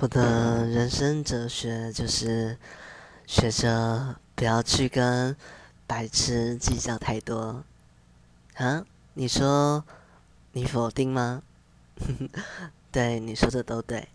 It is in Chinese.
我的人生哲学就是学着不要去跟白痴计较太多。啊？你说你否定吗？对，你说的都对。